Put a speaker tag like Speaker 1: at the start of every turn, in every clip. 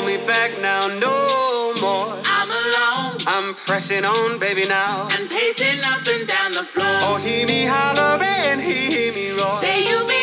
Speaker 1: hold me back now no more.
Speaker 2: I'm alone.
Speaker 1: I'm pressing on, baby, now.
Speaker 2: And pacing up and down the floor.
Speaker 1: Oh, hear me holler and hear me roar.
Speaker 2: Say you be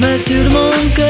Speaker 3: jamais sur mon cœur.